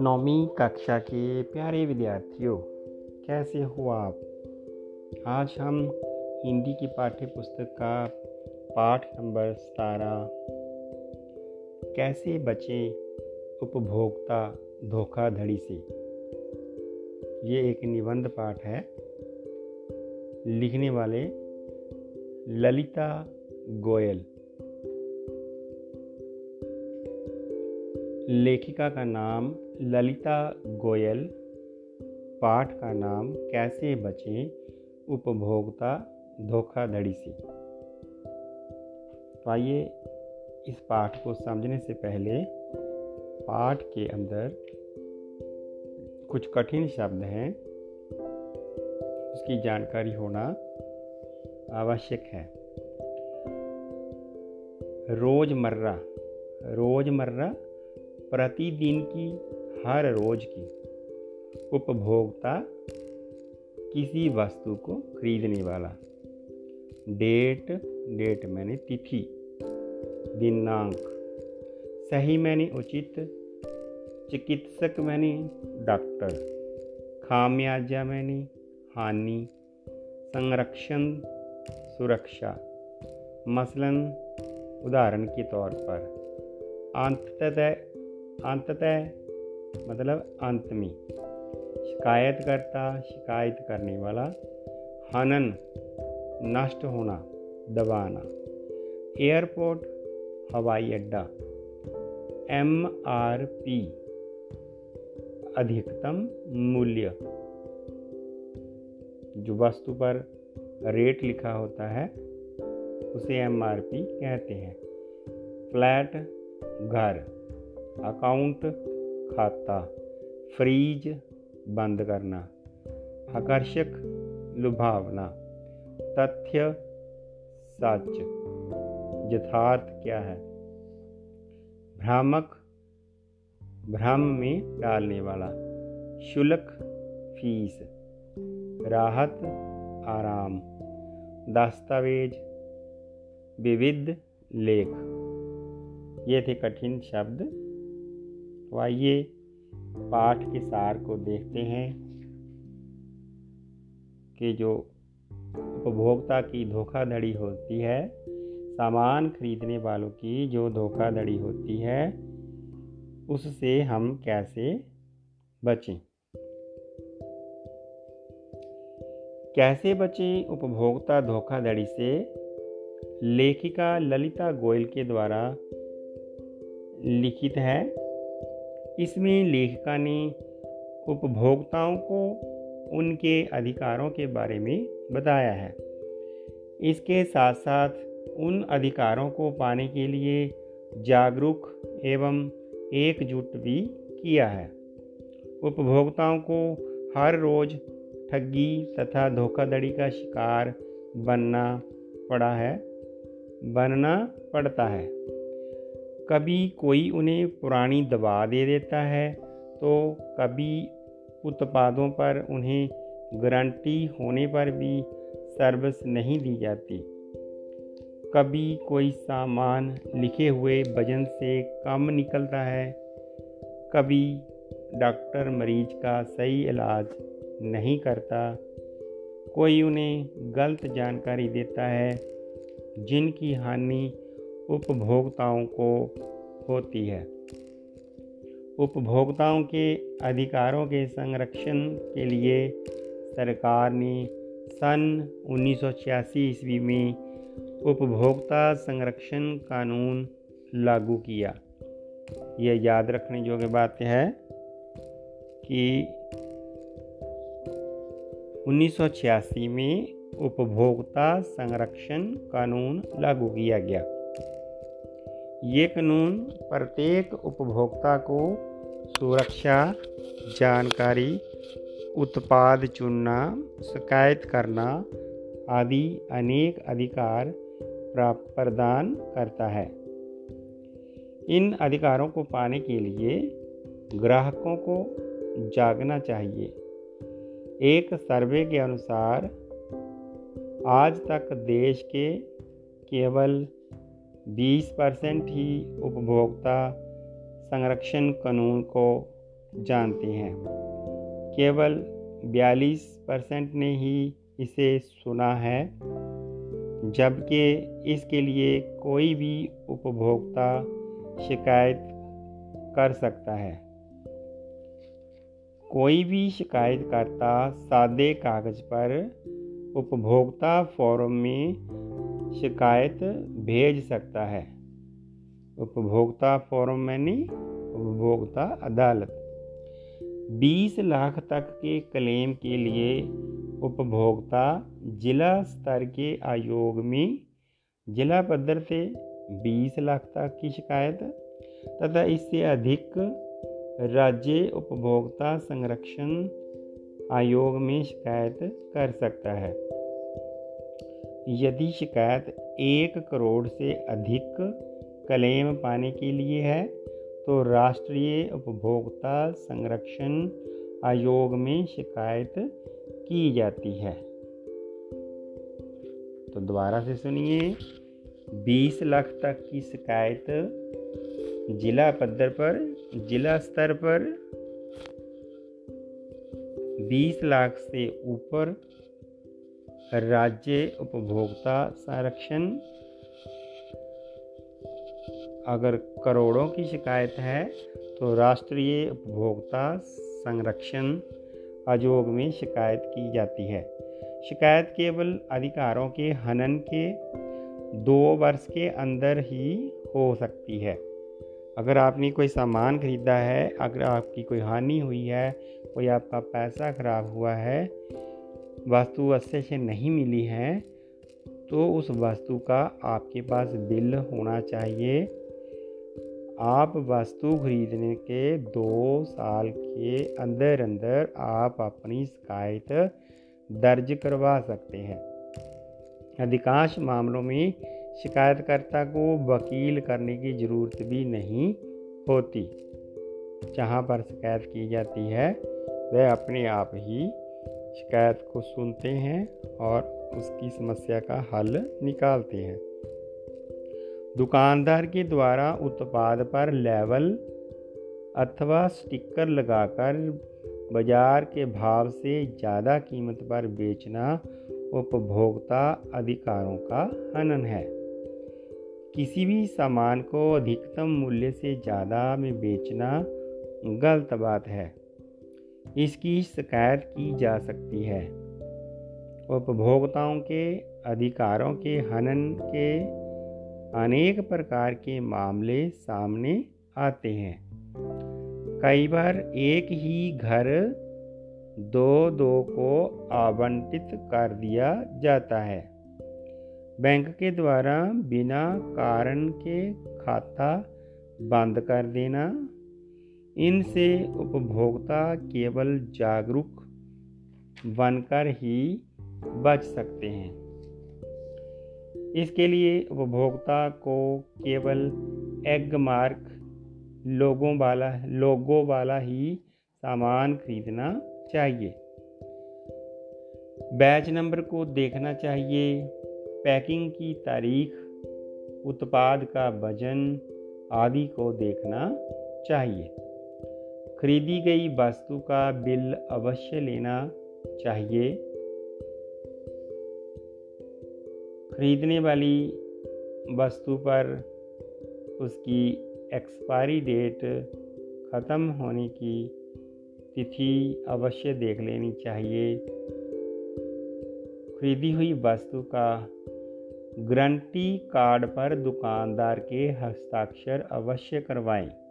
नौवीं कक्षा के प्यारे विद्यार्थियों, कैसे हो आप? आज हम हिंदी की पाठ्य पुस्तक का पाठ नंबर सतारह कैसे बचें उपभोक्ता धोखाधड़ी से? ये एक निबंध पाठ है। लिखने वाले ललिता गोयल। लेखिका का नाम ललिता गोयल, पाठ का नाम कैसे बचें? उपभोक्ता धोखाधड़ी से। तो आइए इस पाठ को समझने से पहले पाठ के अंदर कुछ कठिन शब्द हैं। उसकी जानकारी होना आवश्यक है। रोज़मर्रा रोज़मर्रा प्रतिदिन की हर रोज की उपभोक्ता किसी वस्तु को खरीदने वाला। डेट डेट मैंने तिथि, दिनांक, सही मैंने उचित, चिकित्सक मैंने डॉक्टर, खामियाजा मैंने हानि, संरक्षण, सुरक्षा, मसलन, उदाहरण के तौर पर, अंततः अंततः मतलब अंत में शिकायत करता शिकायत करने वाला हनन, नष्ट होना, दबाना। एयरपोर्ट, हवाई अड्डा एम आर पी अधिकतम मूल्य। जो वस्तु पर रेट लिखा होता है, उसे एम आर पी कहते हैं। फ्लैट, घर। अकाउंट खाता, फ्रीज बंद करना, आकर्षक लुभावना, तथ्य सच, यथार्थ क्या है? भ्रामक, भ्रम में डालने वाला, शुल्क फ़ीस, राहत आराम, दस्तावेज़, विविध लेख। ये थे कठिन शब्द तो आइए पाठ के सार को देखते हैं कि जो उपभोक्ता की धोखाधड़ी होती है, सामान खरीदने वालों की जो धोखाधड़ी होती है, उससे हम कैसे बचें? कैसे बचें उपभोक्ता धोखाधड़ी से? लेखिका ललिता गोयल के द्वारा लिखित है। इसमें लेखिका ने उपभोक्ताओं को उनके अधिकारों के बारे में बताया है। इसके साथ साथ उन अधिकारों को पाने के लिए जागरूक एवं एकजुट भी किया है। उपभोक्ताओं को हर रोज़ ठगी तथा धोखाधड़ी का शिकार बनना पड़ा है, बनना पड़ता है। कभी कोई उन्हें पुरानी दवा दे देता है तो कभी उत्पादों पर उन्हें गारंटी होने पर भी सर्विस नहीं दी जाती। कभी कोई सामान लिखे हुए वज़न से कम निकलता है, कभी डॉक्टर मरीज़ का सही इलाज नहीं करता, कोई उन्हें गलत जानकारी देता है, जिनकी हानि उपभोक्ताओं को होती है। उपभोक्ताओं के अधिकारों के संरक्षण के लिए सरकार ने सन उन्नीस सौ छियासी ईस्वी में उपभोक्ता संरक्षण कानून लागू किया। यह याद रखने योग्य बात है कि उन्नीस सौ छियासी में उपभोक्ता संरक्षण कानून लागू किया गया। ये कानून प्रत्येक उपभोक्ता को सुरक्षा, जानकारी, उत्पाद चुनना, शिकायत करना आदि अनेक अधिकार प्रदान करता है। इन अधिकारों को पाने के लिए ग्राहकों को जागना चाहिए। एक सर्वे के अनुसार आज तक देश के केवल 20 परसेंट ही उपभोक्ता संरक्षण कानून को जानते हैं। केवल 42 परसेंट ने ही इसे सुना है, जबकि इसके लिए कोई भी उपभोक्ता शिकायत कर सकता है। कोई भी शिकायतकर्ता सादे कागज़ पर उपभोक्ता फोरम में शिकायत भेज सकता है। उपभोक्ता फोरम नहीं उपभोक्ता अदालत। 20 लाख तक के क्लेम के लिए उपभोक्ता जिला स्तर के आयोग में जिला पद्धर से 20 लाख तक की शिकायत तथा इससे अधिक राज्य उपभोक्ता संरक्षण आयोग में शिकायत कर सकता है। यदि शिकायत एक करोड़ से अधिक क्लेम पाने के लिए है तो राष्ट्रीय उपभोक्ता संरक्षण आयोग में शिकायत की जाती है। तो दोबारा से सुनिए 20 लाख तक की शिकायत जिला पद्धर पर, जिला स्तर पर 20 लाख से ऊपर राज्य उपभोक्ता संरक्षण। अगर करोड़ों की शिकायत है तो राष्ट्रीय उपभोक्ता संरक्षण आयोग में शिकायत की जाती है। शिकायत केवल अधिकारों के हनन के दो वर्ष के अंदर ही हो सकती है। अगर आपने कोई सामान ख़रीदा है, अगर आपकी कोई हानि हुई है, कोई आपका पैसा ख़राब हुआ है वस्तु अच्छे से नहीं मिली है तो उस वस्तु का आपके पास बिल होना चाहिए। आप वस्तु खरीदने के दो साल के अंदर अंदर आप अपनी शिकायत दर्ज करवा सकते हैं। अधिकांश मामलों में शिकायतकर्ता को वकील करने की ज़रूरत भी नहीं होती। जहाँ पर शिकायत की जाती है, वह अपने आप ही शिकायत को सुनते हैं और उसकी समस्या का हल निकालते हैं। दुकानदार के द्वारा उत्पाद पर लेवल अथवा स्टिकर लगाकर बाज़ार के भाव से ज़्यादा कीमत पर बेचना उपभोक्ता अधिकारों का हनन है। किसी भी सामान को अधिकतम मूल्य से ज़्यादा में बेचना गलत बात है। इसकी शिकायत की जा सकती है। उपभोक्ताओं के, अधिकारों के हनन के अनेक प्रकार के मामले सामने आते हैं। कई बार एक ही घर दो दो को आवंटित कर दिया जाता है। बैंक के द्वारा बिना कारण के खाता बंद कर देना इनसे उपभोक्ता केवल जागरूक बनकर ही बच सकते हैं। इसके लिए उपभोक्ता को केवल एग मार्क लोगों वाला लोगों वाला ही सामान खरीदना चाहिए। बैच नंबर को देखना चाहिए। पैकिंग की तारीख, उत्पाद का वज़न आदि को देखना चाहिए। खरीदी गई वस्तु का बिल अवश्य लेना चाहिए। खरीदने वाली वस्तु पर उसकी एक्सपायरी डेट ख़त्म होने की तिथि अवश्य देख लेनी चाहिए। खरीदी हुई वस्तु का गारंटी कार्ड पर दुकानदार के हस्ताक्षर अवश्य करवाएँ।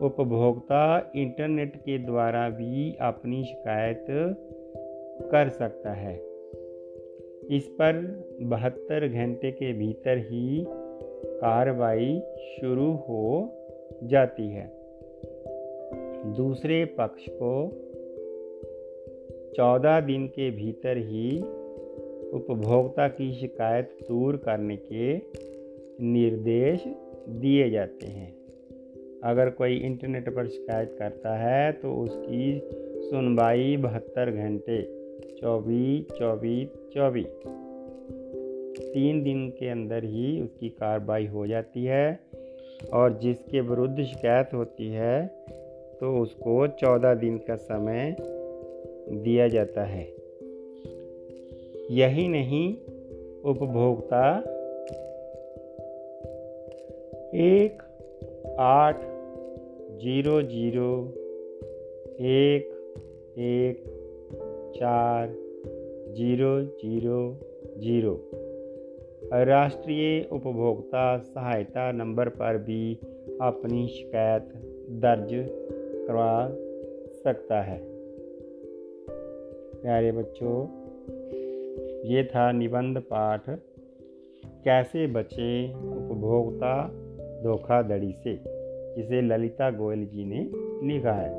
उपभोक्ता इंटरनेट के द्वारा भी अपनी शिकायत कर सकता है। इस पर बहत्तर घंटे के भीतर ही कार्रवाई शुरू हो जाती है। दूसरे पक्ष को चौदह दिन के भीतर ही उपभोक्ता की शिकायत दूर करने के निर्देश दिए जाते हैं। अगर कोई इंटरनेट पर शिकायत करता है तो उसकी सुनवाई बहत्तर घंटे, चौबीस चौबीस चौबीस। तीन दिन के अंदर ही उसकी कार्रवाई हो जाती है और जिसके विरुद्ध शिकायत होती है तो उसको चौदह दिन का समय दिया जाता है। यही नहीं, उपभोक्ता एक आठ ज़ीरो ज़ीरो, एक एक, चार, ज़ीरो ज़ीरो ज़ीरो। राष्ट्रीय उपभोक्ता सहायता नंबर पर भी अपनी शिकायत दर्ज करवा सकता है। प्यारे बच्चों, ये था निबंध पाठ, कैसे बचे उपभोक्ता धोखाधड़ी से। जिसे ललिता गोयल जी ने लिखा है।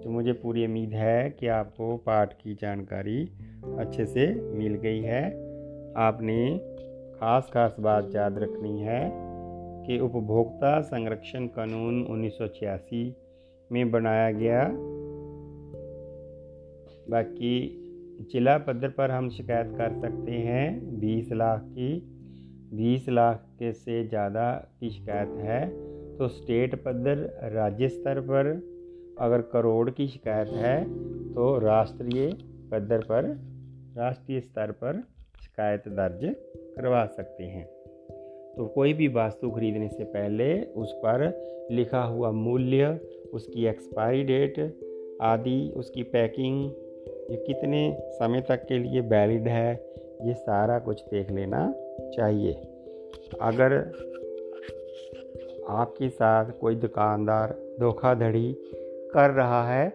तो मुझे पूरी उम्मीद है कि आपको पाठ की जानकारी अच्छे से मिल गई है। आपने खास खास बात याद रखनी है कि उपभोक्ता संरक्षण कानून 1986 में बनाया गया। बाकी जिला पद्धर पर हम शिकायत कर सकते हैं 20 लाख की 20 लाख के से ज़्यादा की शिकायत है। तो स्टेट पद्धर राज्य स्तर पर अगर करोड़ की शिकायत है तो राष्ट्रीय पद्धर पर, राष्ट्रीय स्तर पर शिकायत दर्ज करवा सकते हैं। तो कोई भी वास्तु खरीदने से पहले उस पर लिखा हुआ मूल्य, उसकी एक्सपायरी डेट, आदि, उसकी पैकिंग, ये कितने समय तक के लिए वैलिड है, ये सारा कुछ देख लेना चाहिए। अगर आपके साथ कोई दुकानदार धोखाधड़ी कर रहा है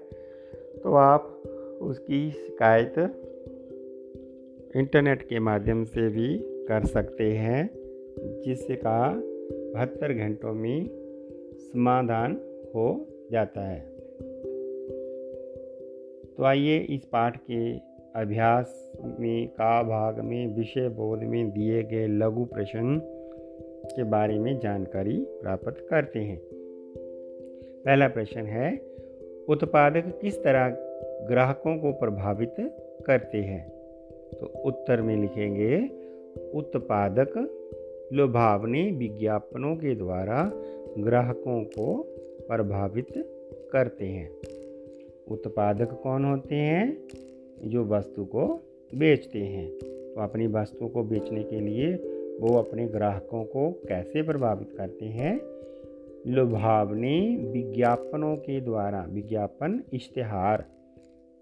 तो आप उसकी शिकायत इंटरनेट के माध्यम से भी कर सकते हैं, जिससे का बहत्तर घंटों में समाधान हो जाता है। तो आइए इस पाठ के अभ्यास में का भाग में, विषय बोध में दिए गए लघु प्रश्न के बारे में जानकारी प्राप्त करते हैं। पहला प्रश्न है, उत्पादक किस तरह ग्राहकों को प्रभावित करते हैं? तो उत्तर में लिखेंगे, उत्पादक लुभावने विज्ञापनों के द्वारा ग्राहकों को प्रभावित करते हैं। उत्पादक कौन होते हैं? जो वस्तु को बेचते हैं। तो अपनी वस्तु को बेचने के लिए वो अपने ग्राहकों को कैसे प्रभावित करते हैं? लुभावने विज्ञापनों के द्वारा, विज्ञापन इश्तहार।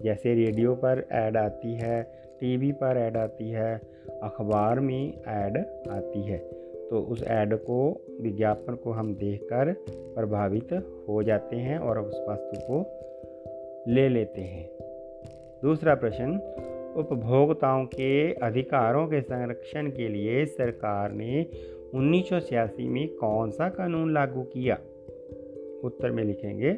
जैसे रेडियो पर ऐड आती है, टीवी पर ऐड आती है, अखबार में ऐड आती है। तो उस ऐड को, विज्ञापन को हम देखकर प्रभावित हो जाते हैं और उस वस्तु को ले लेते हैं। दूसरा प्रश्न उपभोक्ताओं के अधिकारों के संरक्षण के लिए सरकार ने उन्नीस सौ छियासी में कौन सा कानून लागू किया? उत्तर में लिखेंगे,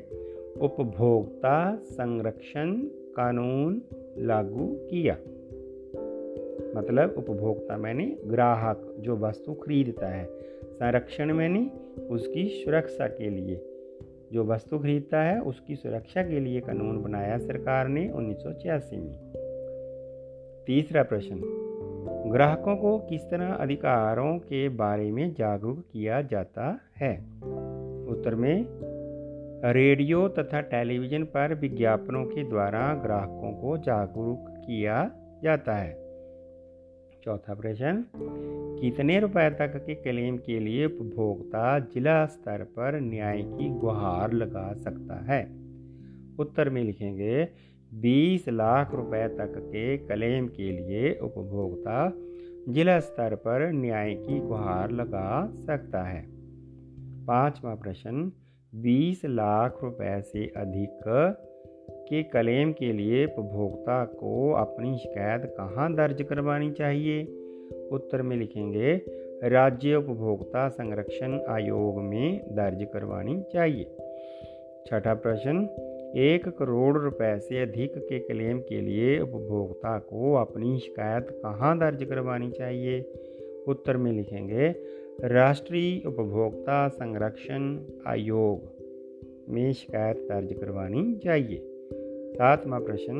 उपभोक्ता संरक्षण कानून लागू किया। मतलब उपभोक्ता मैंने ग्राहक जो वस्तु खरीदता है, संरक्षण मैंने उसकी सुरक्षा के लिए, जो वस्तु खरीदता है उसकी सुरक्षा के लिए कानून बनाया सरकार ने उन्नीस सौ छियासी में। तीसरा प्रश्न, ग्राहकों को किस तरह अधिकारों के बारे में जागरूक किया जाता है? उत्तर में, रेडियो तथा टेलीविज़न पर विज्ञापनों के द्वारा ग्राहकों को जागरूक किया जाता है। चौथा प्रश्न, कितने रुपए तक के क्लेम के लिए उपभोक्ता जिला स्तर पर न्याय की गुहार लगा सकता है? उत्तर में लिखेंगे 20 लाख रुपए तक के क्लेम के लिए उपभोक्ता जिला स्तर पर न्याय की गुहार लगा सकता है। पांचवा प्रश्न, बीस लाख रुपए से अधिक के क्लेम के लिए उपभोक्ता को अपनी शिकायत कहाँ दर्ज करवानी चाहिए? उत्तर में लिखेंगे, राज्य उपभोक्ता संरक्षण आयोग में दर्ज करवानी चाहिए। छठा प्रश्न एक करोड़ रुपए से अधिक के क्लेम के लिए उपभोक्ता को अपनी शिकायत कहाँ दर्ज करवानी चाहिए? उत्तर में लिखेंगे, राष्ट्रीय उपभोक्ता संरक्षण आयोग में शिकायत दर्ज करवानी चाहिए। सातवां प्रश्न,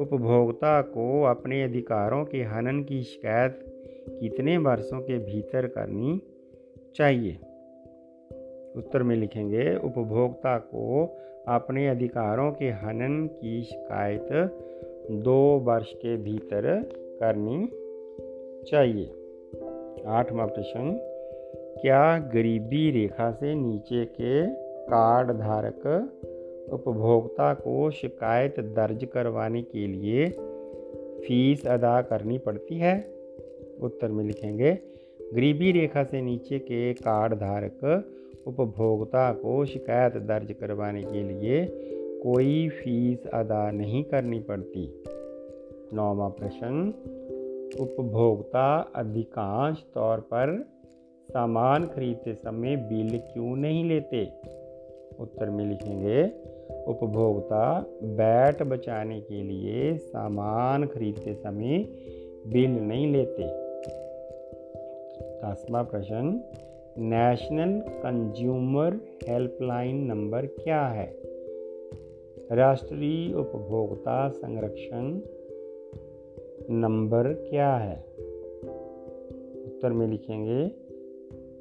उपभोक्ता को अपने अधिकारों के हनन की शिकायत कितने वर्षों के भीतर करनी चाहिए? उत्तर में लिखेंगे, उपभोक्ता को अपने अधिकारों के हनन की शिकायत दो वर्ष के भीतर करनी चाहिए। आठवां प्रश्न, क्या गरीबी रेखा से नीचे के कार्ड धारक उपभोक्ता को शिकायत दर्ज करवाने के लिए फ़ीस अदा करनी पड़ती है? उत्तर में लिखेंगे, गरीबी रेखा से नीचे के कार्ड धारक उपभोक्ता को शिकायत दर्ज करवाने के लिए कोई फ़ीस अदा नहीं करनी पड़ती। नौवा प्रश्न, उपभोक्ता अधिकांश तौर पर सामान खरीदते समय बिल क्यों नहीं लेते? उत्तर में लिखेंगे, उपभोक्ता बैट बचाने के लिए सामान खरीदते समय बिल नहीं लेते। दसवा प्रश्न नेशनल कंज्यूमर हेल्पलाइन नंबर क्या है? राष्ट्रीय उपभोक्ता संरक्षण नंबर क्या है? उत्तर में लिखेंगे,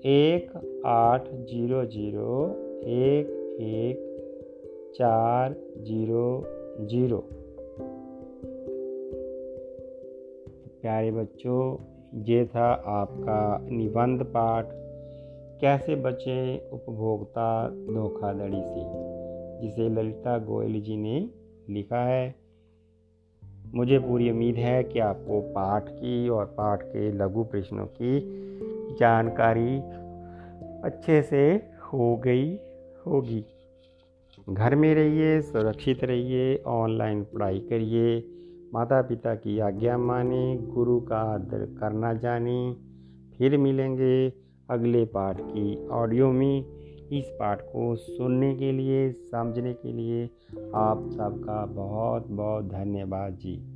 एक आठ ज़ीरो ज़ीरो एक एक चार ज़ीरो ज़ीरो। प्यारे बच्चों, ये था आपका निबंध पाठ। कैसे बचे उपभोक्ता धोखाधड़ी से? जिसे ललिता गोयल जी ने लिखा है। मुझे पूरी उम्मीद है कि आपको पाठ की और पाठ के लघु प्रश्नों की जानकारी अच्छे से हो गई होगी। घर में रहिए, सुरक्षित रहिए, ऑनलाइन पढ़ाई करिए। माता पिता की आज्ञा माने, गुरु का आदर करना जाने। फिर मिलेंगे अगले पाठ की ऑडियो में। इस पाठ को सुनने के लिए, समझने के लिए आप सबका बहुत बहुत धन्यवाद जी।